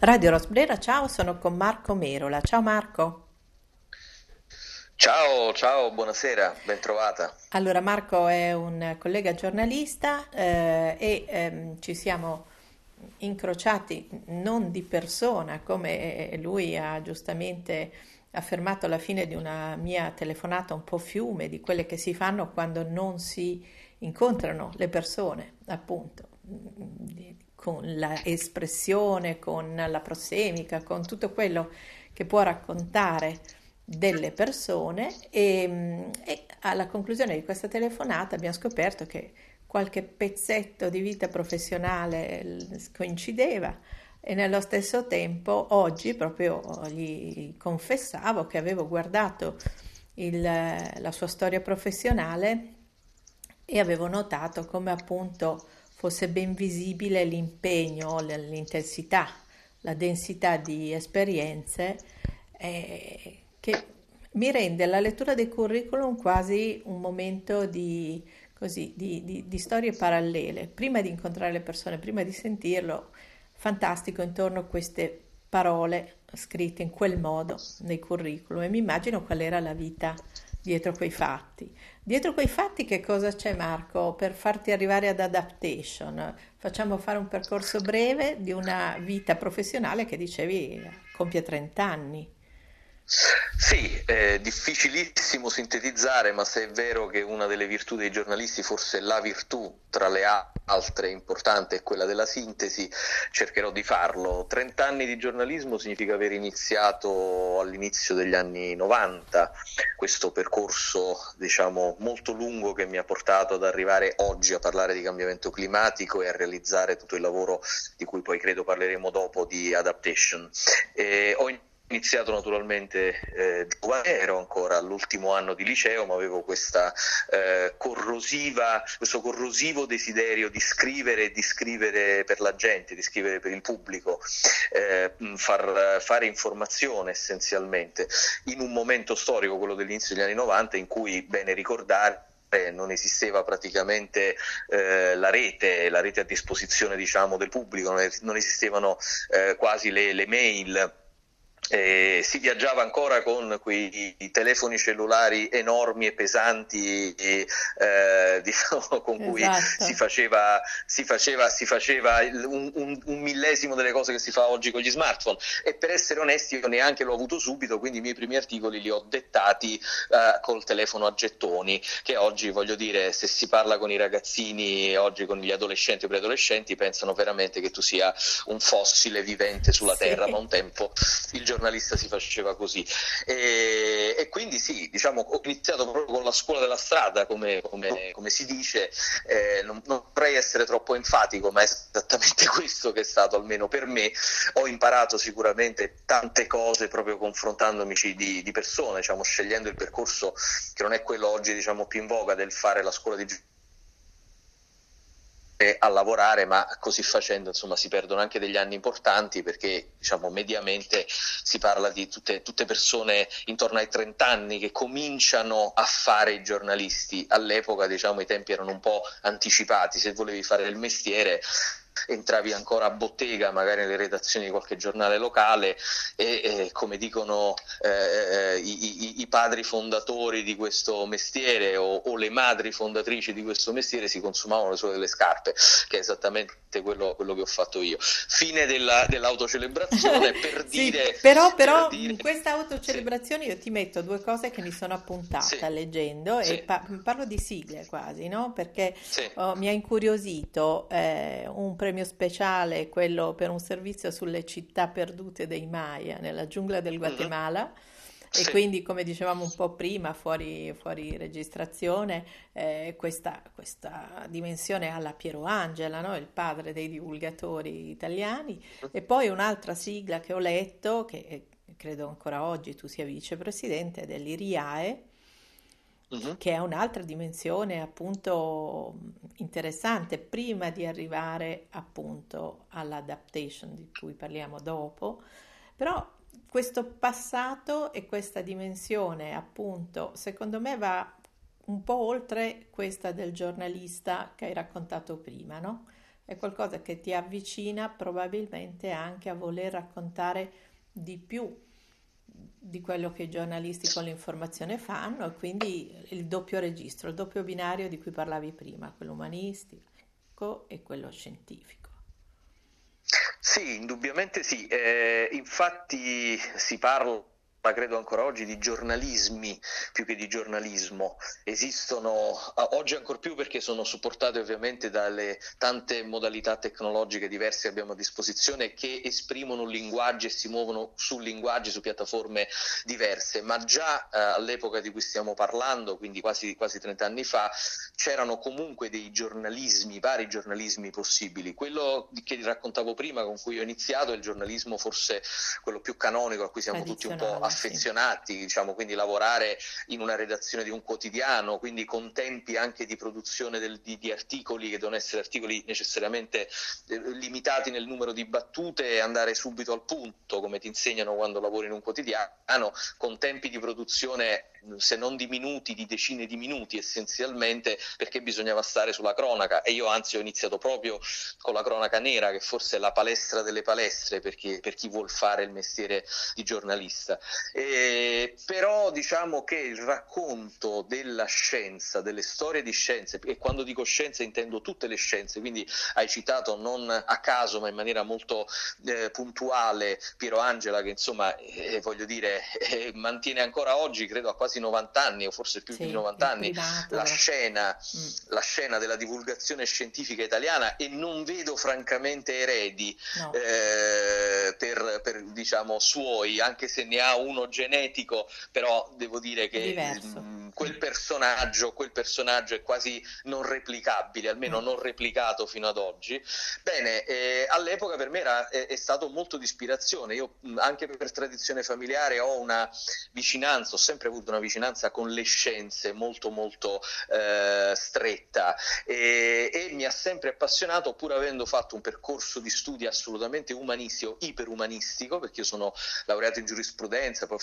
Radio Rosbrera, ciao, sono con Marco Merola. Ciao Marco. Ciao, ciao, buonasera, ben trovata. Allora, Marco è un collega giornalista eh, e ehm, ci siamo incrociati non di persona, come lui ha giustamente affermato alla fine di una mia telefonata un po' fiume, di quelle che si fanno quando non si incontrano le persone, appunto con l'espressione, con la prossemica, con tutto quello che può raccontare delle persone. E, e, alla conclusione di questa telefonata abbiamo scoperto che qualche pezzetto di vita professionale coincideva. E nello stesso tempo oggi proprio gli confessavo che avevo guardato il, la sua storia professionale e avevo notato come appunto fosse ben visibile l'impegno, l'intensità, la densità di esperienze eh, che mi rende la lettura del curriculum quasi un momento di, così, di, di, di storie parallele. Prima di incontrare le persone, prima di sentirlo, fantastico intorno a queste parole scritte in quel modo nei curriculum e mi immagino qual era la vita dietro quei fatti. Dietro quei fatti che cosa c'è Marco per farti arrivare ad adaptation? Facciamo fare un percorso breve di una vita professionale che dicevi compie 30 anni. Sì, è difficilissimo sintetizzare, ma se è vero che una delle virtù dei giornalisti, forse la virtù tra le altre importante è quella della sintesi, cercherò di farlo. 30 anni di giornalismo significa aver iniziato all'inizio degli anni 90 questo percorso, diciamo, molto lungo che mi ha portato ad arrivare oggi a parlare di cambiamento climatico e a realizzare tutto il lavoro di cui poi credo parleremo dopo di adaptation. E ho iniziato naturalmente eh, ero ancora all'ultimo anno di liceo, ma avevo questa, eh, corrosiva, questo corrosivo desiderio di scrivere di scrivere per la gente, di scrivere per il pubblico, eh, far, fare informazione essenzialmente, in un momento storico, quello dell'inizio degli anni 90, in cui, bene ricordare, non esisteva praticamente eh, la rete, la rete a disposizione diciamo, del pubblico, non, esistevano eh, quasi le, le mail eh, si viaggiava ancora con quei telefoni cellulari enormi e pesanti eh, diciamo, con cui esatto. si faceva, si faceva, si faceva un, un, un, millesimo delle cose che si fa oggi con gli smartphone e per essere onesti io neanche l'ho avuto subito quindi i miei primi articoli li ho dettati eh, col telefono a gettoni che oggi voglio dire se si parla con i ragazzini oggi con gli adolescenti o preadolescenti pensano veramente che tu sia un fossile vivente sulla sì. terra ma un tempo il giorno giornalista si faceva così. E, e quindi sì, diciamo, ho iniziato proprio con la scuola della strada, come, come, come si dice, eh, non, non, vorrei essere troppo enfatico, ma è esattamente questo che è stato almeno per me. Ho imparato sicuramente tante cose proprio confrontandomi di, di persone, diciamo, scegliendo il percorso che non è quello oggi diciamo, più in voga del fare la scuola di giornalismo a lavorare, ma così facendo insomma, si perdono anche degli anni importanti perché diciamo, mediamente si parla di tutte, tutte, persone intorno ai 30 anni che cominciano a fare i giornalisti. All'epoca diciamo, i tempi erano un po' anticipati, se volevi fare il mestiere entravi ancora a bottega, magari nelle redazioni di qualche giornale locale e, e come dicono eh, eh i, i, i, padri fondatori di questo mestiere o, o, le madri fondatrici di questo mestiere si consumavano le sole delle scarpe, che è esattamente quello, quello che ho fatto io. Fine della, dell'autocelebrazione per sì, dire... Però, però dire, in questa autocelebrazione sì. io ti metto due cose che mi sono appuntata sì. leggendo e pa- parlo di sigle quasi, no? Perché oh, mi ha incuriosito eh, un premio premio speciale, quello per un servizio sulle città perdute dei Maya nella giungla del mm-hmm. Guatemala. Mm-hmm. E sì. quindi, come dicevamo un po' prima, fuori, fuori registrazione, eh, questa, questa, dimensione alla Piero Angela, no? il padre dei divulgatori italiani. Mm-hmm. E poi un'altra sigla che ho letto, che credo ancora oggi tu sia vicepresidente, dell'IRIAE, uh-huh. che è un'altra dimensione appunto interessante prima di arrivare appunto all'adaptation di cui parliamo dopo, però questo passato e questa dimensione appunto secondo me va un po' oltre questa del giornalista che hai raccontato prima, no? è qualcosa che ti avvicina probabilmente anche a voler raccontare di più di quello che i giornalisti con l'informazione fanno e quindi il doppio registro, il doppio binario di cui parlavi prima, quello umanistico e quello scientifico. Sì, indubbiamente sì. Eh, infatti si parla ma credo ancora oggi di giornalismi più che di giornalismo. Esistono oggi ancora più perché sono supportate ovviamente dalle tante modalità tecnologiche diverse che abbiamo a disposizione che esprimono linguaggi e si muovono su linguaggi, su piattaforme diverse, ma già eh, all'epoca di cui stiamo parlando, quindi quasi, quasi 30 anni fa, c'erano comunque dei giornalismi, vari giornalismi possibili. Quello che raccontavo prima, con cui ho iniziato, è il giornalismo forse quello più canonico a cui siamo tutti un po' affezionati, diciamo, quindi lavorare in una redazione di un quotidiano, quindi con tempi anche di produzione del, di, di, articoli che devono essere articoli necessariamente eh, limitati nel numero di battute e andare subito al punto, come ti insegnano quando lavori in un quotidiano, con tempi di produzione se non di minuti, di decine di minuti essenzialmente, perché bisognava stare sulla cronaca e io anzi ho iniziato proprio con la cronaca nera, che forse è la palestra delle palestre per chi, per chi vuol fare il mestiere di giornalista. E, però diciamo che il racconto della scienza, delle storie di scienze, e quando dico scienza intendo tutte le scienze, quindi hai citato non a caso ma in maniera molto eh, puntuale Piero Angela che insomma eh, voglio dire eh, mantiene ancora oggi, credo a quasi 90 anni o forse più sì, di 90 anni, la scena, mm. la scena, della divulgazione scientifica italiana e non vedo francamente eredi no. eh, per, per diciamo suoi, anche se ne ha uno genetico, però devo dire che mh, mm, quel, personaggio, quel personaggio è quasi non replicabile, almeno mm. non replicato fino ad oggi. Bene, eh, all'epoca per me era, è, è, stato molto di ispirazione, io mm, anche per tradizione familiare ho una vicinanza, ho sempre avuto una vicinanza con le scienze molto molto eh, stretta. E, e mi ha sempre appassionato pur avendo fatto un percorso di studi assolutamente umanistico, iperumanistico, perché io sono laureato in giurisprudenza, poi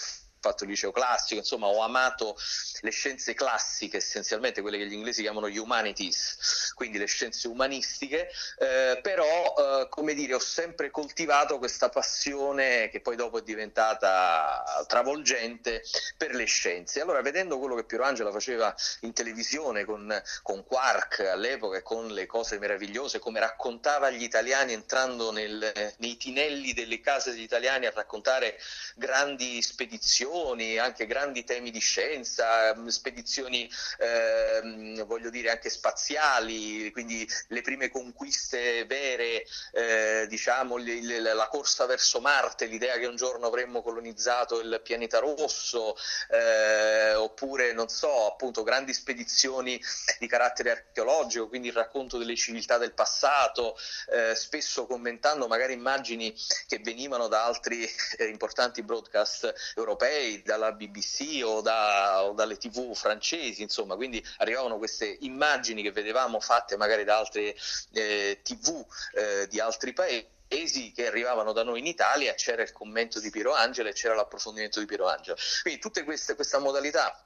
fatto il liceo classico, insomma ho amato le scienze classiche essenzialmente, quelle che gli inglesi chiamano humanities, quindi le scienze umanistiche, eh, però eh, come dire ho sempre coltivato questa passione che poi dopo è diventata travolgente per le scienze. Allora vedendo quello che Piero Angela faceva in televisione con, con Quark all'epoca e con le cose meravigliose, come raccontava agli italiani entrando nel, nei tinelli delle case degli italiani a raccontare grandi spedizioni, spedizioni, anche grandi temi di scienza, mm, spedizioni eh, voglio dire anche spaziali, quindi le prime conquiste vere, eh, diciamo le, le, la corsa verso Marte, l'idea che un giorno avremmo colonizzato il pianeta rosso, eh, oppure non so, appunto grandi spedizioni di carattere archeologico, quindi il racconto delle civiltà del passato, eh, spesso commentando magari immagini che venivano da altri eh, importanti broadcast europei europei, dalla BBC o, da, o, dalle tv francesi, insomma, quindi arrivavano queste immagini che vedevamo fatte magari da altre eh, tv eh, di altri paesi che arrivavano da noi in Italia, c'era il commento di Piero Angela e c'era l'approfondimento di Piero Angela. Quindi tutte queste, questa modalità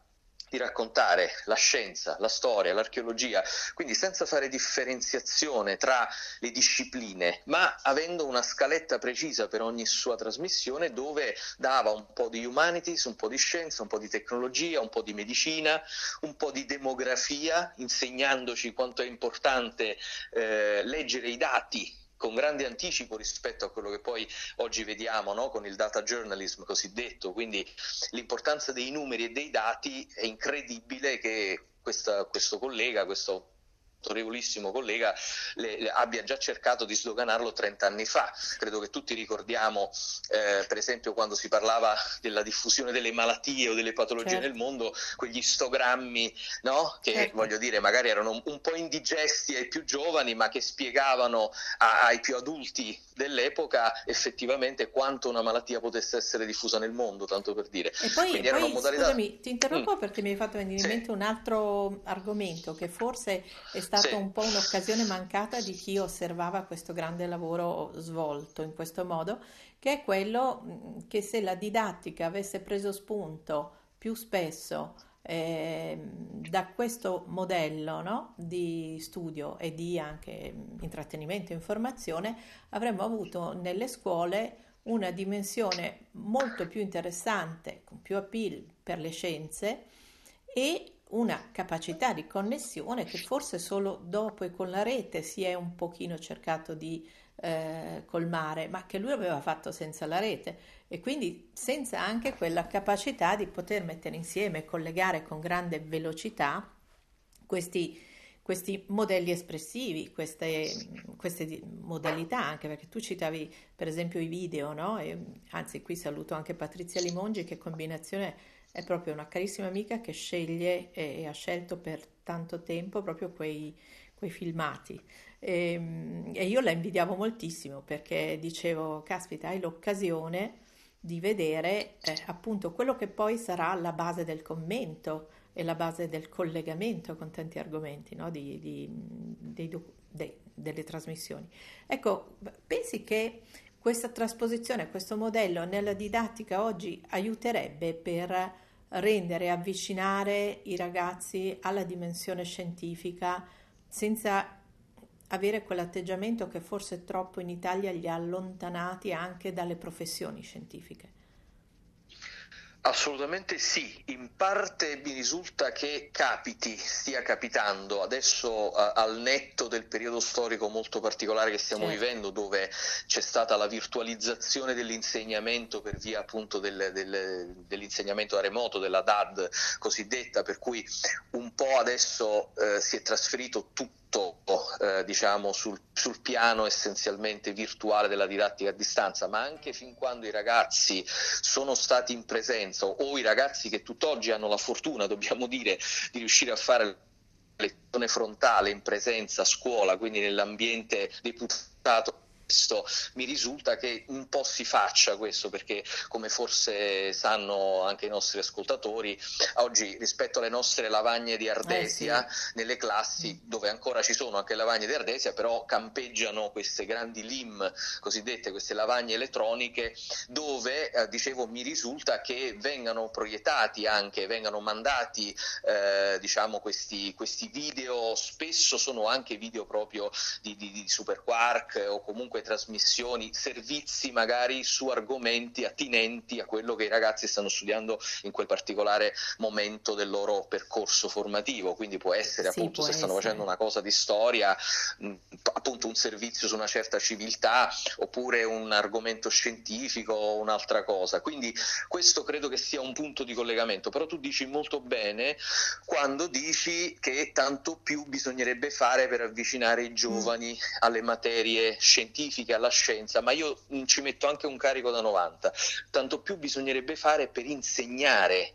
di raccontare la scienza, la storia, l'archeologia, quindi senza fare differenziazione tra le discipline, ma avendo una scaletta precisa per ogni sua trasmissione dove dava un po' di humanities, un po' di scienza, un po' di tecnologia, un po' di medicina, un po' di demografia, insegnandoci quanto è importante eh, leggere i dati con grande anticipo rispetto a quello che poi oggi vediamo no? con il data journalism cosiddetto, quindi l'importanza dei numeri e dei dati è incredibile che questa, questo collega, questo autorevolissimo collega le, le, abbia già cercato di sdoganarlo 30 anni fa. Credo che tutti ricordiamo, eh, per esempio, quando si parlava della diffusione delle malattie o delle patologie certo. nel mondo, quegli istogrammi no? che certo. voglio dire magari erano un po' indigesti ai più giovani, ma che spiegavano a, ai più adulti dell'epoca effettivamente quanto una malattia potesse essere diffusa nel mondo, tanto per dire. E poi, poi modalità... scusami, ti interrompo mm. perché mi hai fatto venire in mente un altro argomento che forse è stata sì. un po' un'occasione mancata di chi osservava questo grande lavoro svolto in questo modo, che è quello che se la didattica avesse preso spunto più spesso eh, da questo modello no, di studio e di anche intrattenimento e informazione avremmo avuto nelle scuole una dimensione molto più interessante, con più appeal per le scienze e una capacità di connessione che forse solo dopo e con la rete si è un pochino cercato di eh, colmare, ma che lui aveva fatto senza la rete e quindi senza anche quella capacità di poter mettere insieme e collegare con grande velocità questi, questi modelli espressivi, queste, queste, modalità, anche perché tu citavi per esempio i video, no? E, anzi qui saluto anche Patrizia Limongi che combinazione è proprio una carissima amica che sceglie e, e ha scelto per tanto tempo proprio quei, quei filmati. E, ehm, e, io la invidiavo moltissimo perché dicevo, caspita, hai l'occasione di vedere eh, appunto quello che poi sarà la base del commento e la base del collegamento con tanti argomenti no? di, di, dei, dei, delle trasmissioni. Ecco, pensi che questa trasposizione, questo modello nella didattica oggi aiuterebbe per rendere avvicinare i ragazzi alla dimensione scientifica senza avere quell'atteggiamento che forse troppo in Italia li ha allontanati anche dalle professioni scientifiche. Assolutamente sì, in parte mi risulta che capiti, stia capitando adesso uh, al netto del periodo storico molto particolare che stiamo certo. vivendo dove c'è stata la virtualizzazione dell'insegnamento per via appunto del, del, dell'insegnamento da remoto, della DAD cosiddetta, per cui un po' adesso uh, si è trasferito tutto eh, diciamo sul, sul, piano essenzialmente virtuale della didattica a distanza, ma anche fin quando i ragazzi sono stati in presenza o i ragazzi che tutt'oggi hanno la fortuna, dobbiamo dire, di riuscire a fare lezione frontale in presenza a scuola, quindi nell'ambiente deputato questo mi risulta che un po' si faccia questo perché come forse sanno anche i nostri ascoltatori oggi rispetto alle nostre lavagne di ardesia eh sì. nelle classi dove ancora ci sono anche lavagne di ardesia però campeggiano queste grandi LIM cosiddette queste lavagne elettroniche dove eh, dicevo mi risulta che vengano proiettati anche vengano mandati eh, diciamo questi, questi video spesso sono anche video proprio di, di, di Super Quark o comunque comunque trasmissioni, servizi magari su argomenti attinenti a quello che i ragazzi stanno studiando in quel particolare momento del loro percorso formativo. Quindi può essere sì, appunto può se essere. stanno facendo una cosa di storia, mh, appunto un servizio su una certa civiltà oppure un argomento scientifico o un'altra cosa. Quindi questo credo che sia un punto di collegamento, però tu dici molto bene quando dici che tanto più bisognerebbe fare per avvicinare i giovani mm. alle materie scientifiche scientifiche, alla scienza, ma io ci metto anche un carico da 90, tanto più bisognerebbe fare per insegnare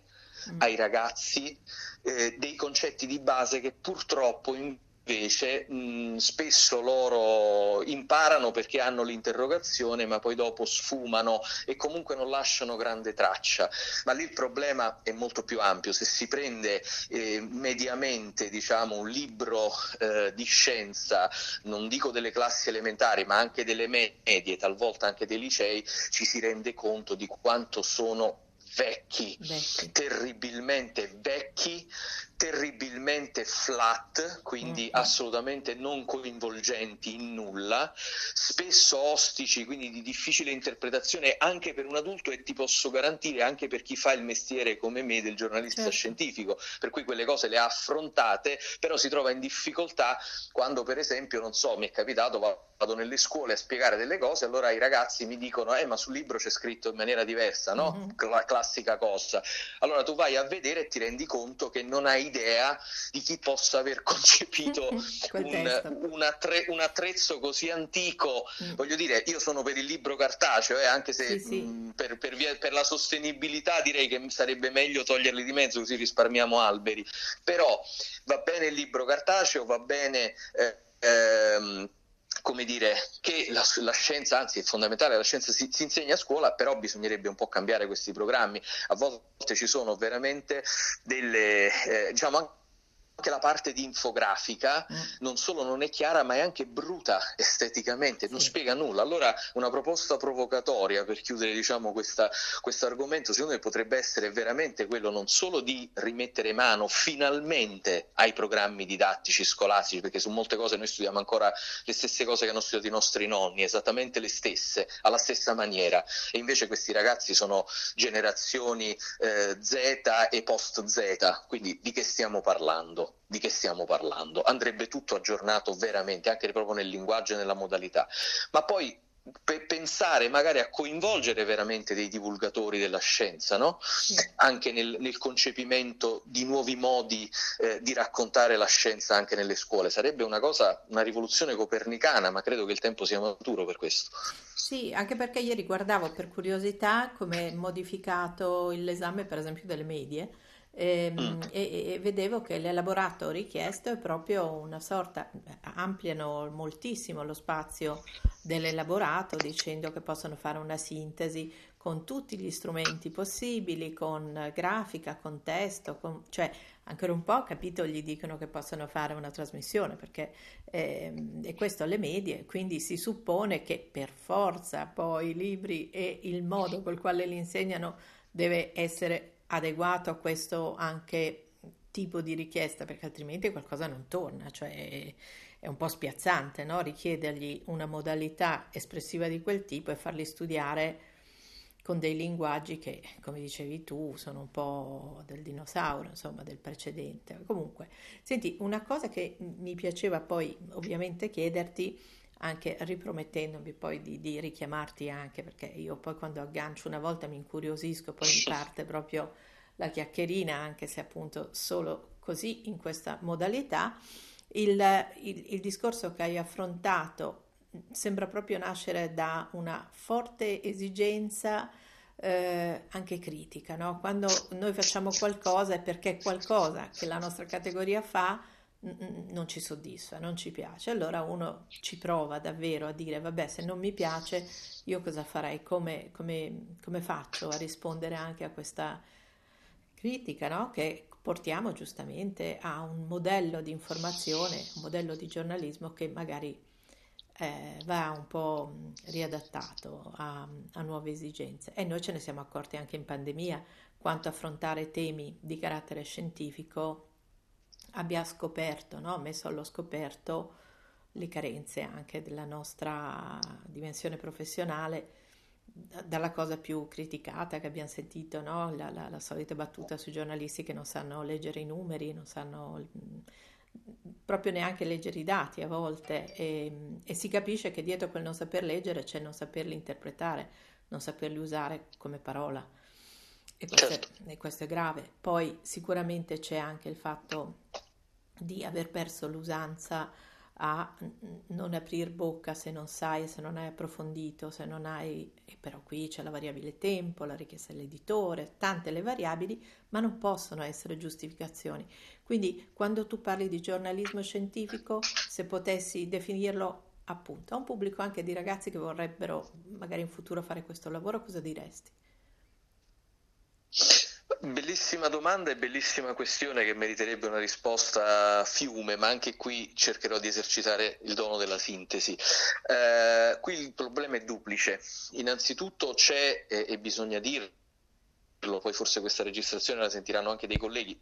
mm. ai ragazzi eh, dei concetti di base che purtroppo in invece mh, spesso loro imparano perché hanno l'interrogazione ma poi dopo sfumano e comunque non lasciano grande traccia ma lì il problema è molto più ampio se si prende eh, mediamente diciamo, un libro eh, di scienza non dico delle classi elementari ma anche delle medie talvolta anche dei licei ci si rende conto di quanto sono vecchi, vecchi. terribilmente vecchi terribilmente flat, quindi mm-hmm. assolutamente non coinvolgenti in nulla, spesso ostici, quindi di difficile interpretazione anche per un adulto e ti posso garantire anche per chi fa il mestiere come me del giornalista certo. scientifico, per cui quelle cose le ha affrontate, però si trova in difficoltà quando per esempio, non so, mi è capitato, vado nelle scuole a spiegare delle cose, allora i ragazzi mi dicono, eh ma sul libro c'è scritto in maniera diversa, no? Mm-hmm. Cla- classica cosa. Allora tu vai a vedere e ti rendi conto che non hai idea di chi possa aver concepito un, un, attre, un, attrezzo così antico. Mm. Voglio dire, io sono per il libro cartaceo, eh, anche se sì, sì. Mh, mm, per, per, via, per, la sostenibilità direi che sarebbe meglio toglierli di mezzo così risparmiamo alberi. Però va bene il libro cartaceo, va bene... Eh, ehm, come dire, che la, la, scienza, anzi è fondamentale, la scienza si, si, insegna a scuola, però bisognerebbe un po' cambiare questi programmi. A volte ci sono veramente delle, eh, diciamo, anche la parte di infografica mm. non solo non è chiara, ma è anche bruta esteticamente, non spiega nulla. Allora, una proposta provocatoria per chiudere diciamo, questo argomento, secondo me potrebbe essere veramente quello non solo di rimettere mano finalmente ai programmi didattici scolastici, perché su molte cose noi studiamo ancora le stesse cose che hanno studiato i nostri nonni, esattamente le stesse, alla stessa maniera, e invece questi ragazzi sono generazioni eh, Z e post Z, quindi di che stiamo parlando? Di che stiamo parlando. Andrebbe tutto aggiornato veramente, anche proprio nel linguaggio e nella modalità. Ma poi per pensare magari a coinvolgere veramente dei divulgatori della scienza, no? anche nel, nel, concepimento di nuovi modi eh, di raccontare la scienza anche nelle scuole. Sarebbe una cosa, una rivoluzione copernicana, ma credo che il tempo sia maturo per questo. Sì, anche perché ieri guardavo per curiosità come è modificato l'esame, per esempio, delle medie e, ehm, mm. e, e, vedevo che l'elaborato richiesto è proprio una sorta, ampliano moltissimo lo spazio dell'elaborato dicendo che possono fare una sintesi con tutti gli strumenti possibili, con grafica, con testo, con, cioè ancora un po' capito gli dicono che possono fare una trasmissione perché eh, è questo alle medie, quindi si suppone che per forza poi i libri e il modo col quale li insegnano deve essere adeguato a questo anche tipo di richiesta, perché altrimenti qualcosa non torna, cioè è un po' spiazzante, no? richiedergli una modalità espressiva di quel tipo e farli studiare con dei linguaggi che, come dicevi tu, sono un po' del dinosauro, insomma, del precedente. Comunque, senti, una cosa che mi piaceva poi ovviamente chiederti anche ripromettendomi poi di, di, richiamarti anche perché io poi quando aggancio una volta mi incuriosisco, poi mi parte proprio la chiacchierina, anche se appunto solo così in questa modalità. Il, il, il discorso che hai affrontato sembra proprio nascere da una forte esigenza eh, anche critica, no? quando noi facciamo qualcosa è perché qualcosa che la nostra categoria fa non ci soddisfa, non ci piace, allora uno ci prova davvero a dire vabbè se non mi piace io cosa farei, come, come, come faccio a rispondere anche a questa critica no? che portiamo giustamente a un modello di informazione, un modello di giornalismo che magari eh, va un po' riadattato a, a nuove esigenze. E noi ce ne siamo accorti anche in pandemia quanto affrontare temi di carattere scientifico abbia scoperto, no? messo allo scoperto le carenze anche della nostra dimensione professionale, dalla cosa più criticata che abbiamo sentito, no? la, la, la, solita battuta sui giornalisti che non sanno leggere i numeri, non sanno proprio neanche leggere i dati a volte e, e si capisce che dietro quel non saper leggere c'è non saperli interpretare, non saperli usare come parola. E questo, certo. è, e questo, è, grave. Poi sicuramente c'è anche il fatto di aver perso l'usanza a non aprire bocca se non sai, se non hai approfondito, se non hai, e però qui c'è la variabile tempo, la richiesta dell'editore, tante le variabili, ma non possono essere giustificazioni. Quindi quando tu parli di giornalismo scientifico, se potessi definirlo appunto a un pubblico anche di ragazzi che vorrebbero magari in futuro fare questo lavoro, cosa diresti? Bellissima domanda e bellissima questione che meriterebbe una risposta a fiume, ma anche qui cercherò di esercitare il dono della sintesi. Eh, qui il problema è duplice. Innanzitutto c'è, e, e bisogna dirlo, poi forse questa registrazione la sentiranno anche dei colleghi,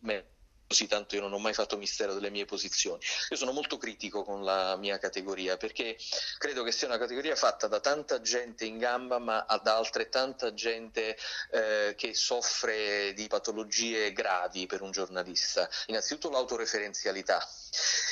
così tanto io non ho mai fatto mistero delle mie posizioni. Io sono molto critico con la mia categoria perché credo che sia una categoria fatta da tanta gente in gamba ma da altrettanta gente eh, che soffre di patologie gravi per un giornalista. Innanzitutto l'autoreferenzialità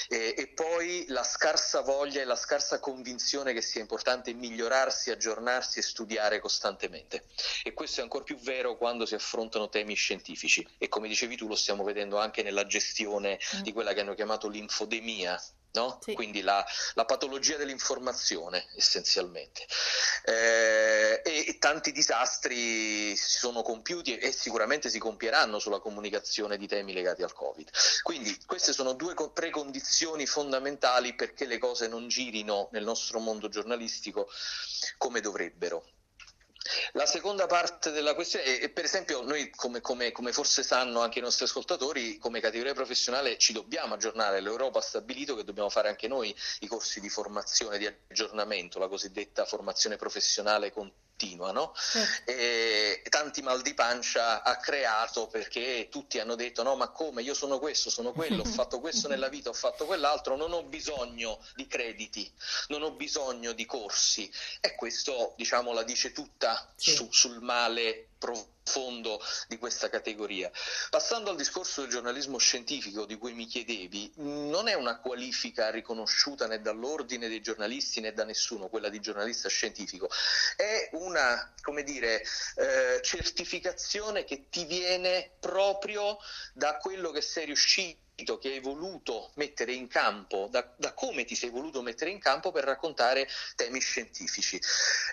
e, e poi la scarsa voglia e la scarsa convinzione che sia importante migliorarsi, aggiornarsi e studiare costantemente. E questo è ancora più vero quando si affrontano temi scientifici e come dicevi tu lo stiamo vedendo anche nel nella gestione mm. di quella che hanno chiamato l'infodemia, No? Sì. quindi la, la, patologia dell'informazione essenzialmente. Eh, e, e, tanti disastri si sono compiuti e, e, sicuramente si compieranno sulla comunicazione di temi legati al Covid. Quindi queste sono due precondizioni fondamentali perché le cose non girino nel nostro mondo giornalistico come dovrebbero. La seconda parte della questione, è, per esempio, noi come, come, come, forse sanno anche i nostri ascoltatori, come categoria professionale ci dobbiamo aggiornare. L'Europa ha stabilito che dobbiamo fare anche noi i corsi di formazione, di aggiornamento, la cosiddetta formazione professionale continua continua, no? Certo. E tanti mal di pancia ha creato perché tutti hanno detto no ma come io sono questo, sono quello, ho fatto questo nella vita, ho fatto quell'altro, non ho bisogno di crediti, non ho bisogno di corsi e questo diciamo la dice tutta sì. su, sul male profondo di questa categoria. Passando al discorso del giornalismo scientifico di cui mi chiedevi, non è una qualifica riconosciuta né dall'ordine dei giornalisti né da nessuno, quella di giornalista scientifico, è una, dire, eh, certificazione che ti viene proprio da quello che sei riuscito che hai voluto mettere in campo, da, da, come ti sei voluto mettere in campo per raccontare temi scientifici.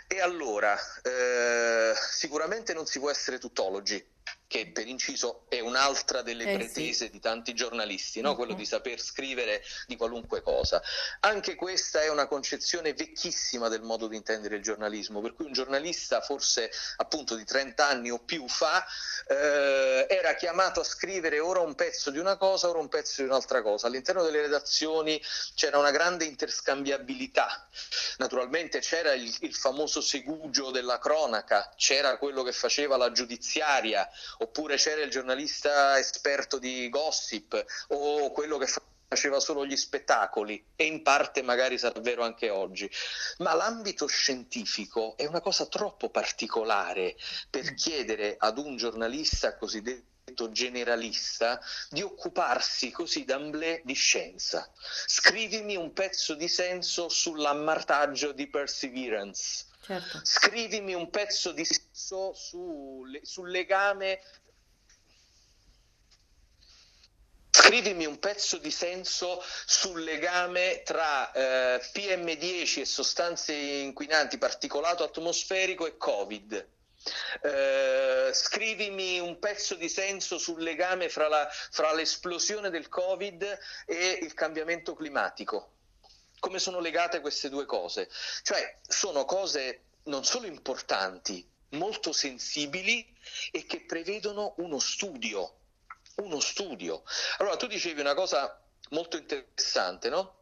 E allora, eh, sicuramente non si può essere tuttologi, che per inciso è un'altra delle eh, pretese sì. di tanti giornalisti, no? quello di saper scrivere di qualunque cosa. Anche questa è una concezione vecchissima del modo di intendere il giornalismo, per cui un giornalista forse appunto di 30 anni o più fa eh, era chiamato a scrivere ora un pezzo di una cosa, ora un pezzo di un'altra cosa. All'interno delle redazioni c'era una grande interscambiabilità, naturalmente c'era il, il famoso segugio della cronaca, c'era quello che faceva la giudiziaria, oppure c'era il giornalista esperto di gossip o quello che faceva solo gli spettacoli e in parte magari sarà vero anche oggi, ma l'ambito scientifico è una cosa troppo particolare per chiedere ad un giornalista cosiddetto generalista di occuparsi così d'amblè di scienza. Scrivimi un pezzo di senso sull'ammartaggio di Perseverance. Certo. Scrivimi un pezzo di senso su, sul legame Scrivimi un pezzo di senso sul legame tra eh, PM10 e sostanze inquinanti, particolato atmosferico e Covid. Uh, scrivimi un pezzo di senso sul legame fra, la, fra, l'esplosione del Covid e il cambiamento climatico. Come sono legate queste due cose? Cioè, sono cose non solo importanti, molto sensibili e che prevedono uno studio uno studio. Allora, tu dicevi una cosa molto interessante, no?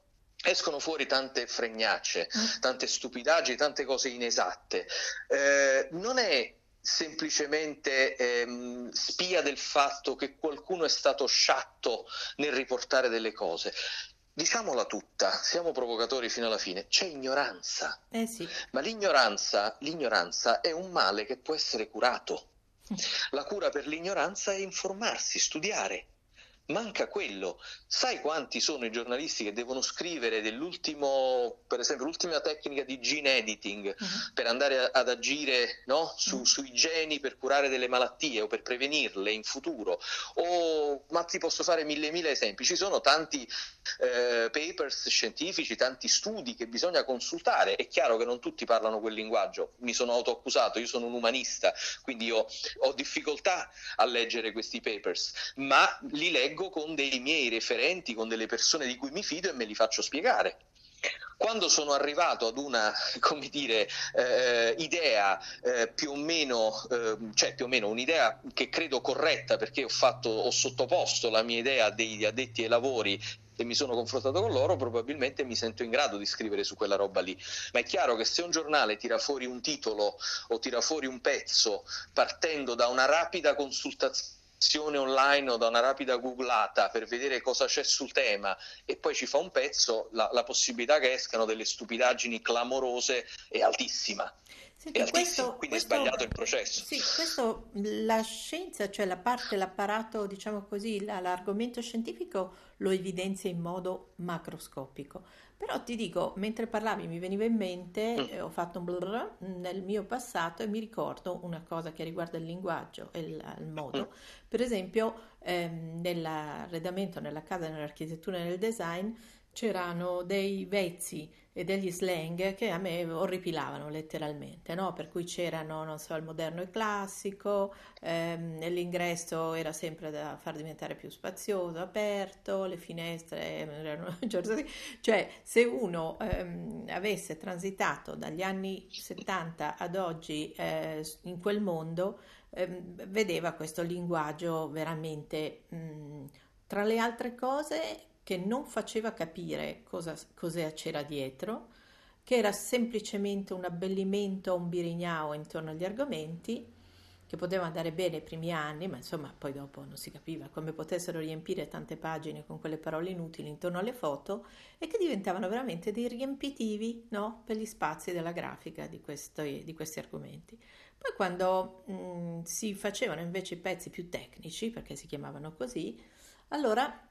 Escono fuori tante fregnacce, mm. tante stupidaggini, tante cose inesatte. Eh, non è semplicemente ehm, spia del fatto che qualcuno è stato sciatto nel riportare delle cose. Diciamola tutta, siamo provocatori fino alla fine, c'è ignoranza. Eh sì. Ma l'ignoranza, l'ignoranza è un male che può essere curato. La cura per l'ignoranza è informarsi, studiare. Manca quello. Sai quanti sono i giornalisti che devono scrivere dell'ultimo, per esempio, l'ultima tecnica di gene editing uh-huh. per andare a, ad agire no? Su, uh-huh. sui geni per curare delle malattie o per prevenirle in futuro? O, ma ti posso fare mille mille esempi. Ci sono tanti eh, papers scientifici, tanti studi che bisogna consultare. È chiaro che non tutti parlano quel linguaggio. Mi sono autoaccusato, io sono un umanista, quindi ho, ho difficoltà a leggere questi papers, ma li leggo con dei miei referenti, con delle persone di cui mi fido e me li faccio spiegare. Quando sono arrivato ad una dire, eh, idea eh, più o meno, eh, cioè più o meno un'idea che credo corretta perché ho, fatto, ho sottoposto la mia idea degli addetti ai lavori e mi sono confrontato con loro, probabilmente mi sento in grado di scrivere su quella roba lì. Ma è chiaro che se un giornale tira fuori un titolo o tira fuori un pezzo partendo da una rapida consultazione online o da una rapida googlata per vedere cosa c'è sul tema e poi ci fa un pezzo, la, la possibilità che escano delle stupidaggini clamorose è altissima. Senti, è questo, quindi questo, è sbagliato il processo. Sì, questo, la scienza, cioè la parte, l'apparato, diciamo così, l'argomento scientifico lo evidenzia in modo macroscopico. Però ti dico, mentre parlavi mi veniva in mente, mm. eh, ho fatto un blur nel mio passato e mi ricordo una cosa che riguarda il linguaggio e il, il modo. Mm. Per esempio, ehm, nell'arredamento, nella casa, nell'architettura e nel design c'erano dei vezzi e degli slang che a me orripilavano letteralmente, no? Per cui c'erano, non so, il moderno e classico, ehm, l'ingresso era sempre da far diventare più spazioso, aperto, le finestre erano cioè se uno ehm, avesse transitato dagli anni 70 ad oggi eh, in quel mondo, ehm, vedeva questo linguaggio veramente, mh, tra le altre cose, che non faceva capire cosa, cosa c'era dietro, che era semplicemente un abbellimento, un birignao intorno agli argomenti, che poteva andare bene i primi anni, ma insomma poi dopo non si capiva come potessero riempire tante pagine con quelle parole inutili intorno alle foto e che diventavano veramente dei riempitivi no? per gli spazi della grafica di questi, di questi argomenti. Poi quando mh, si facevano invece i pezzi più tecnici, perché si chiamavano così, allora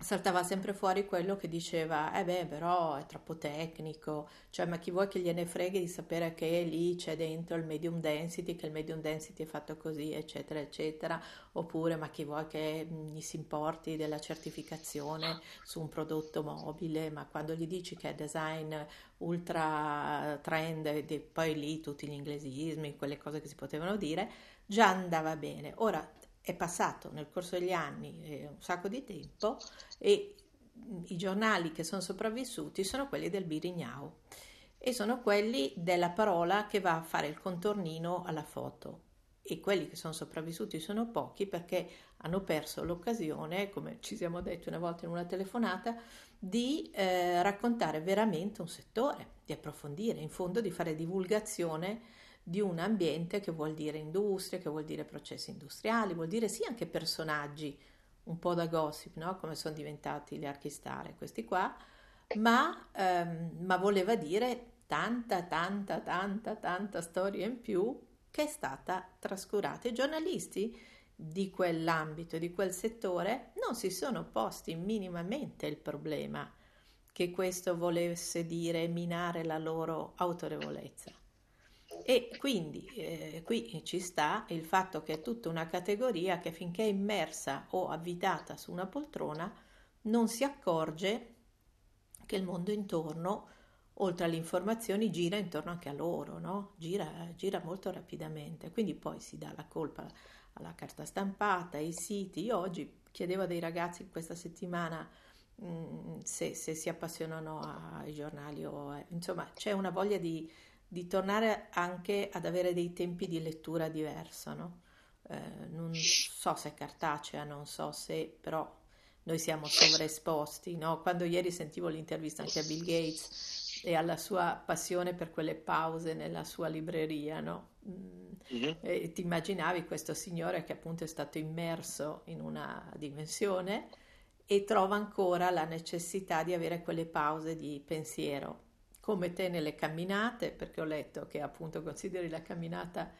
saltava sempre fuori quello che diceva, eh beh, però è troppo tecnico, cioè ma chi vuoi che gliene freghi di sapere che lì c'è dentro il medium density, che il medium density è fatto così, eccetera, eccetera, oppure ma chi vuoi che gli si importi della certificazione su un prodotto mobile, ma quando gli dici che è design ultra trend e poi lì tutti gli inglesismi, quelle cose che si potevano dire, già andava bene. Ora è passato nel corso degli anni eh, un sacco di tempo e i giornali che sono sopravvissuti sono quelli del Birignau e sono quelli della parola che va a fare il contornino alla foto. E quelli che sono sopravvissuti sono pochi perché hanno perso l'occasione, come ci siamo detti una volta in una telefonata, di eh, raccontare veramente un settore, di approfondire, in fondo di fare divulgazione di un ambiente che vuol dire industria, che vuol dire processi industriali, vuol dire sì anche personaggi un po' da gossip, no? come sono diventati gli archistare questi qua, ma, ehm, ma voleva dire tanta, tanta, tanta, tanta storia in più che è stata trascurata. I giornalisti di quell'ambito, di quel settore, non si sono posti minimamente il problema che questo volesse dire minare la loro autorevolezza. E quindi eh, qui ci sta il fatto che è tutta una categoria che finché è immersa o avvitata su una poltrona non si accorge che il mondo intorno, oltre alle informazioni, gira intorno anche a loro, no? gira, gira molto rapidamente. Quindi poi si dà la colpa alla carta stampata, ai siti. Io oggi chiedevo a dei ragazzi questa settimana mh, mm, se, se, si appassionano ai giornali o insomma c'è una voglia di di tornare anche ad avere dei tempi di lettura diversa, no? eh, non so se è cartacea, non so se, però noi siamo sovraesposti, no? Quando ieri sentivo l'intervista anche a Bill Gates e alla sua passione per quelle pause nella sua libreria, no? Mm-hmm. E ti immaginavi questo signore che appunto è stato immerso in una dimensione e trova ancora la necessità di avere quelle pause di pensiero come te nelle camminate, perché ho letto che appunto consideri la camminata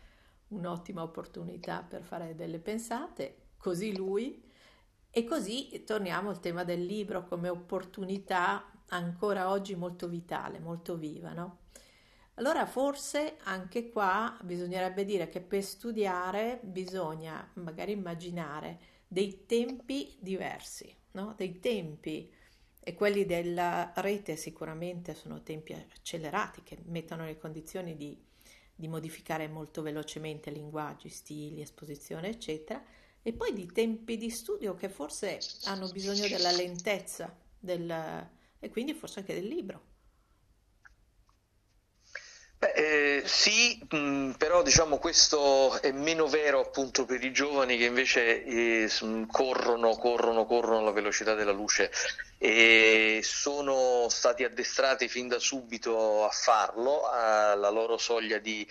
un'ottima opportunità per fare delle pensate, così lui. E così torniamo al tema del libro come opportunità ancora oggi molto vitale, molto viva, no? Allora forse anche qua bisognerebbe dire che per studiare bisogna magari immaginare dei tempi diversi, no? Dei tempi e quelli della rete sicuramente sono tempi accelerati che mettono le condizioni di, di modificare molto velocemente linguaggi, stili, esposizione, eccetera, e poi di tempi di studio che forse hanno bisogno della lentezza del, e quindi forse anche del libro. Beh, eh, sì, mh, mm, però diciamo questo è meno vero appunto per i giovani che invece eh, corrono, corrono, corrono alla velocità della luce e sono stati addestrati fin da subito a farlo, alla loro soglia di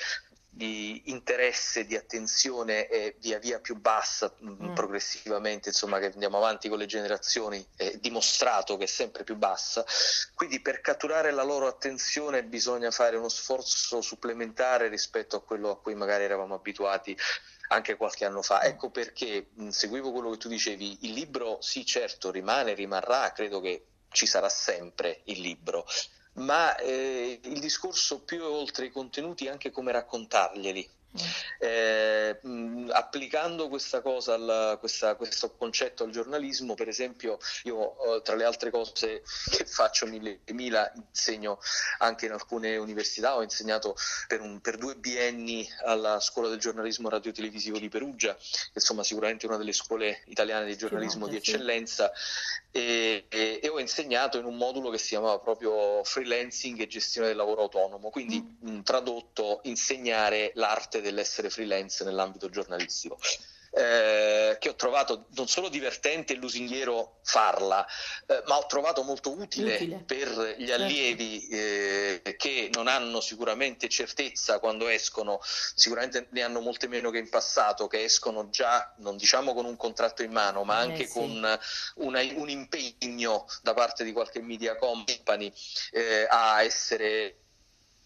di interesse, di attenzione è via via più bassa mm. mm. progressivamente, insomma che andiamo avanti con le generazioni, è dimostrato che è sempre più bassa, quindi per catturare la loro attenzione bisogna fare uno sforzo supplementare rispetto a quello a cui magari eravamo abituati anche qualche anno fa. Ecco perché mh, seguivo quello che tu dicevi, il libro sì certo rimane, rimarrà, credo che ci sarà sempre il libro, ma eh, il discorso più è oltre i contenuti anche come raccontarglieli. Eh, mh, applicando questa cosa, al, questa, questo concetto al giornalismo, per esempio, io eh, tra le altre cose che faccio mille mila insegno anche in alcune università, ho insegnato per, un, per due bienni alla scuola del giornalismo radiotelevisivo di Perugia, che insomma sicuramente una delle scuole italiane di giornalismo di eccellenza, e, e, e, ho insegnato in un modulo che si chiamava proprio freelancing e gestione del lavoro autonomo, quindi mm. mh, tradotto insegnare l'arte dell'essere freelance nell'ambito giornalistico eh, che ho trovato non solo divertente e lusinghiero farla, eh, ma ho trovato molto utile, utile. per gli certo. allievi eh, che non hanno sicuramente certezza quando escono, sicuramente ne hanno molte meno che in passato, che escono già, non diciamo con un contratto in mano, ma eh, anche sì. con una, un impegno da parte di qualche media company eh, a essere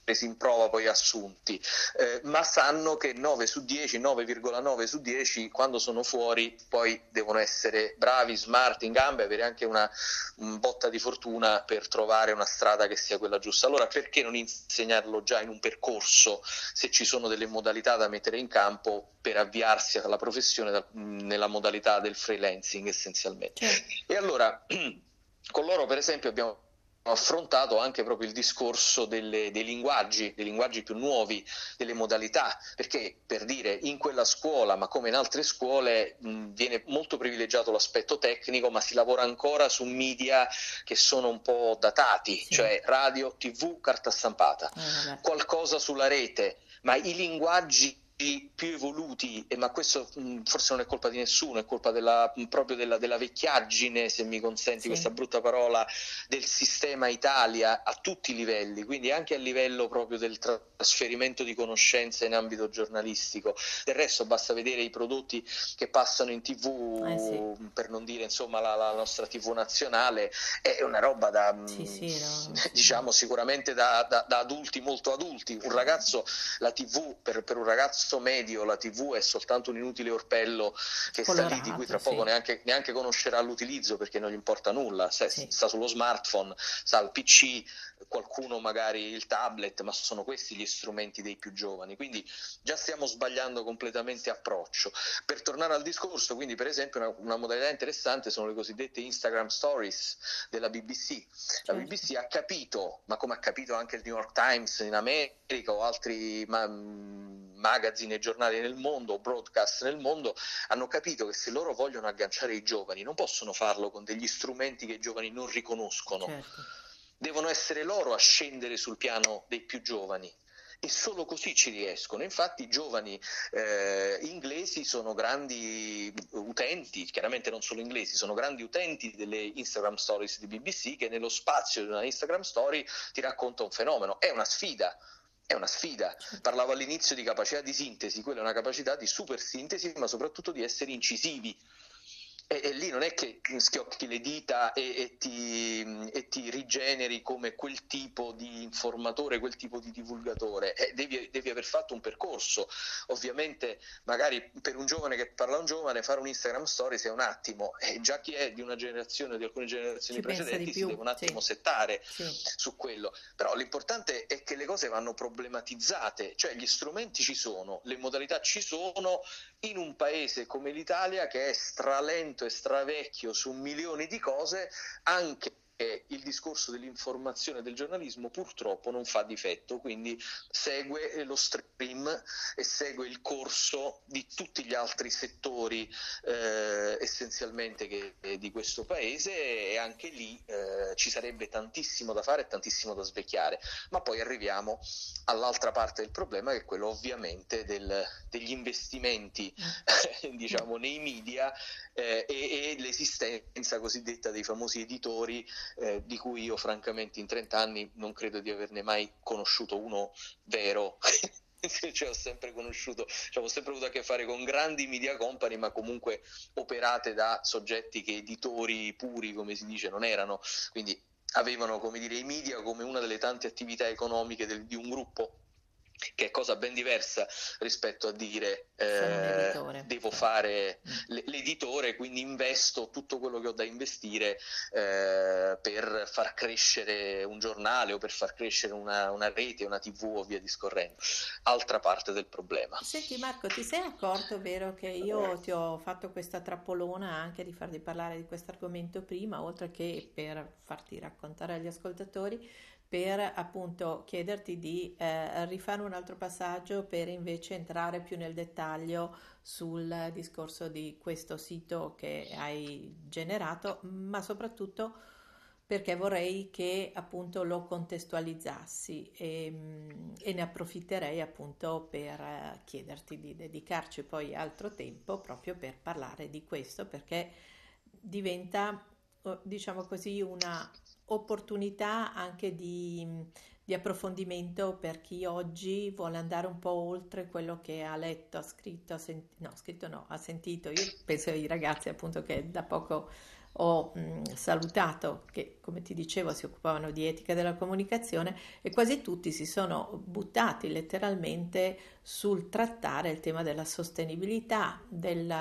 presi in prova poi assunti, eh, ma sanno che 9 su 10, 9,9 su 10 quando sono fuori poi devono essere bravi, smart, in gambe, avere anche una un botta di fortuna per trovare una strada che sia quella giusta. Allora perché non insegnarlo già in un percorso se ci sono delle modalità da mettere in campo per avviarsi alla professione da, nella modalità del freelancing essenzialmente? Certo. E allora con loro per esempio abbiamo affrontato anche proprio il discorso delle, dei linguaggi, dei linguaggi più nuovi, delle modalità, perché per dire in quella scuola, ma come in altre scuole, mh, viene molto privilegiato l'aspetto tecnico, ma si lavora ancora su media che sono un po' datati, sì. cioè radio, tv, carta stampata, eh, qualcosa sulla rete, ma i linguaggi più evoluti, ma questo forse non è colpa di nessuno, è colpa della, proprio della, della, vecchiaggine, se mi consenti sì. questa brutta parola, del sistema Italia a tutti i livelli, quindi anche a livello proprio del trasferimento di conoscenze in ambito giornalistico. Del resto basta vedere i prodotti che passano in tv, eh sì. per non dire insomma la, la, nostra tv nazionale, è una roba da, sì, sì, no. diciamo sicuramente da, da, da, adulti molto adulti. Un ragazzo, la tv per, per un ragazzo tasso medio la TV è soltanto un inutile orpello che Colorato, sta lì, di cui tra poco neanche, neanche, conoscerà l'utilizzo perché non gli importa nulla, sta, sì. sta sullo smartphone, sta al PC, qualcuno magari il tablet, ma sono questi gli strumenti dei più giovani, quindi già stiamo sbagliando completamente approccio. Per tornare al discorso, quindi per esempio una, una modalità interessante sono le cosiddette Instagram Stories della BBC. La BBC certo. ha capito, ma come ha capito anche il New York Times in America o altri ma, magazine e giornali nel mondo, broadcast nel mondo, hanno capito che se loro vogliono agganciare i giovani non possono farlo con degli strumenti che i giovani non riconoscono. Certo. Devono essere loro a scendere sul piano dei più giovani e solo così ci riescono. Infatti i giovani eh, inglesi sono grandi utenti, chiaramente non solo inglesi, sono grandi utenti delle Instagram Stories di BBC che nello spazio di una Instagram Story ti racconta un fenomeno. È una sfida, è una sfida. Parlavo all'inizio di capacità di sintesi, quella è una capacità di super sintesi, ma soprattutto di essere incisivi. E, e, lì non è che schiocchi le dita e, e, ti, e, ti, rigeneri come quel tipo di informatore, quel tipo di divulgatore, eh, devi, devi, aver fatto un percorso. Ovviamente, magari per un giovane che parla a un giovane, fare un Instagram story sia un attimo, e già chi è di una generazione o di alcune generazioni Ci precedenti si deve un attimo sì. settare sì. su quello. Però l'importante è che le cose vanno problematizzate, cioè gli strumenti ci sono, le modalità ci sono in un paese come l'Italia che è stralento e stravecchio su milioni di cose, anche e il discorso dell'informazione e del giornalismo purtroppo non fa difetto, quindi segue lo stream e segue il corso di tutti gli altri settori eh, essenzialmente che, di questo paese e anche lì eh, ci sarebbe tantissimo da fare e tantissimo da svecchiare, ma poi arriviamo all'altra parte del problema che è quello ovviamente del, degli investimenti diciamo nei media eh, e, e l'esistenza cosiddetta dei famosi editori eh, di cui io francamente in 30 anni non credo di averne mai conosciuto uno vero. cioè, ho sempre conosciuto, cioè, ho sempre avuto a che fare con grandi media company, ma comunque operate da soggetti che editori puri, come si dice, non erano. Quindi avevano, come dire, i media come una delle tante attività economiche del, di un gruppo che è cosa ben diversa rispetto a dire eh, devo fare mm. l'editore, quindi investo tutto quello che ho da investire eh, per far crescere un giornale o per far crescere una, una, rete, una tv o via discorrendo. Altra parte del problema. Senti Marco, ti sei accorto, vero, che io ti ho fatto questa trappolona anche di farti parlare di questo argomento prima, oltre che per farti raccontare agli ascoltatori? Per appunto chiederti di eh, rifare un altro passaggio per invece entrare più nel dettaglio sul discorso di questo sito che hai generato, ma soprattutto perché vorrei che appunto lo contestualizzassi e, e ne approfitterei appunto per eh, chiederti di dedicarci poi altro tempo proprio per parlare di questo perché diventa diciamo così una opportunità anche di, di, approfondimento per chi oggi vuole andare un po' oltre quello che ha letto, ha scritto, ha sentito, no, scritto no, ha sentito. Io penso ai ragazzi appunto che da poco ho salutato, che come ti dicevo si occupavano di etica della comunicazione e quasi tutti si sono buttati letteralmente sul trattare il tema della sostenibilità, del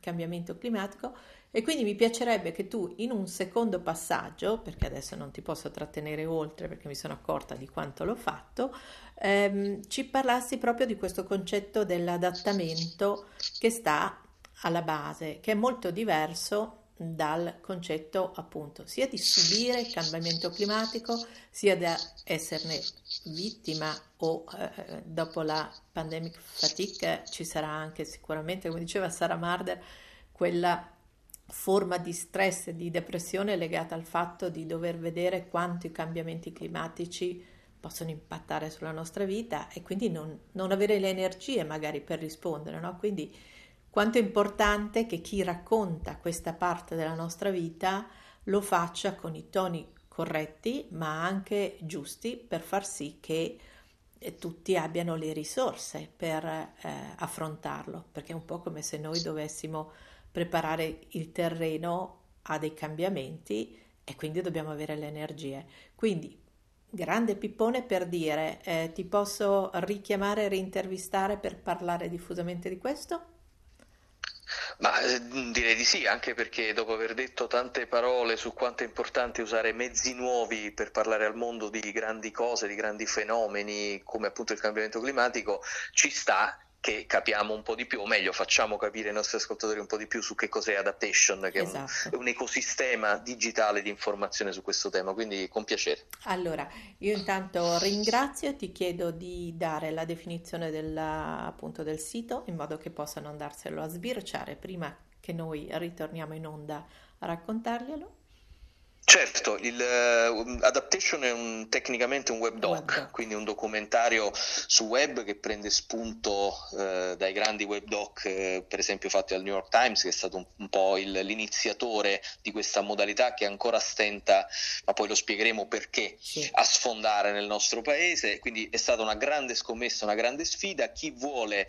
cambiamento climatico e quindi mi piacerebbe che tu in un secondo passaggio, perché adesso non ti posso trattenere oltre perché mi sono accorta di quanto l'ho fatto, ehm, ci parlassi proprio di questo concetto dell'adattamento che sta alla base, che è molto diverso dal concetto appunto sia di subire il cambiamento climatico sia da esserne vittima o eh, dopo la pandemic fatigue ci sarà anche sicuramente come diceva Sara Marder quella forma di stress e di depressione legata al fatto di dover vedere quanto i cambiamenti climatici possono impattare sulla nostra vita e quindi non, non avere le energie magari per rispondere, no? Quindi quanto è importante che chi racconta questa parte della nostra vita lo faccia con i toni corretti ma anche giusti per far sì che eh, tutti abbiano le risorse per eh, affrontarlo, perché è un po' come se noi dovessimo preparare il terreno a dei cambiamenti e quindi dobbiamo avere le energie. Quindi grande pippone per dire eh, ti posso richiamare e reintervistare per parlare diffusamente di questo? Ma eh, direi di sì, anche perché dopo aver detto tante parole su quanto è importante usare mezzi nuovi per parlare al mondo di grandi cose, di grandi fenomeni come appunto il cambiamento climatico, ci sta che capiamo un po' di più, o meglio facciamo capire ai nostri ascoltatori un po' di più su che cos'è Adaptation, che esatto. è, un, esatto. è, un, ecosistema digitale di informazione su questo tema, quindi con piacere. Allora, io intanto ringrazio e ti chiedo di dare la definizione del, appunto, del sito in modo che possano andarselo a sbirciare prima che noi ritorniamo in onda a raccontarglielo. Certo, il uh, Adaptation è un, tecnicamente un web doc, quindi un documentario su web che prende spunto uh, dai grandi web doc, uh, per esempio fatti al New York Times, che è stato un, un po' il, l'iniziatore di questa modalità che ancora stenta, ma poi lo spiegheremo perché, sì. a sfondare nel nostro paese. Quindi è stata una grande scommessa, una grande sfida. Chi vuole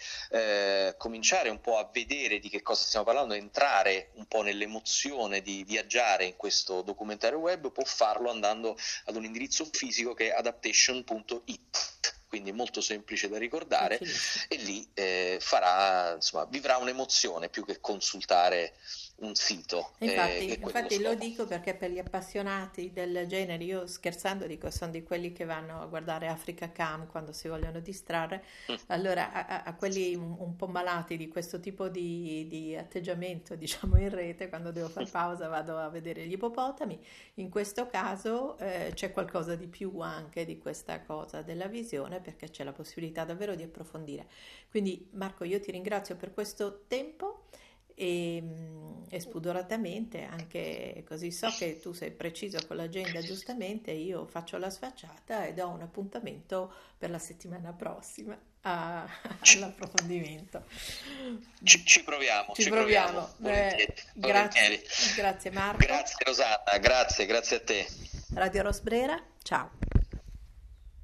cominciare un po' a vedere di che cosa stiamo parlando, entrare un po' nell'emozione di viaggiare in questo documentario diventare web può farlo andando ad un indirizzo fisico che è adaptation.it quindi molto semplice da ricordare e lì eh, farà, insomma, vivrà un'emozione più che consultare un sito. Infatti, eh, infatti lo, dico perché per gli appassionati del genere, io scherzando dico sono di quelli che vanno a guardare Africa Cam quando si vogliono distrarre, mm. allora a, a, quelli un, un, po' malati di questo tipo di, di, atteggiamento diciamo in rete, quando devo fare pausa vado a vedere gli ippopotami, in questo caso eh, c'è qualcosa di più anche di questa cosa della visione perché c'è la possibilità davvero di approfondire. Quindi Marco io ti ringrazio per questo tempo e, mm, e spudoratamente, anche così so che tu sei preciso con l'agenda giustamente, io faccio la sfacciata e do un appuntamento per la settimana prossima a, all'approfondimento. Ci, ci, proviamo, ci, ci proviamo. proviamo. Beh, grazie, grazie Marco. Grazie Rosanna, grazie, grazie a te. Radio Rosbrera, ciao.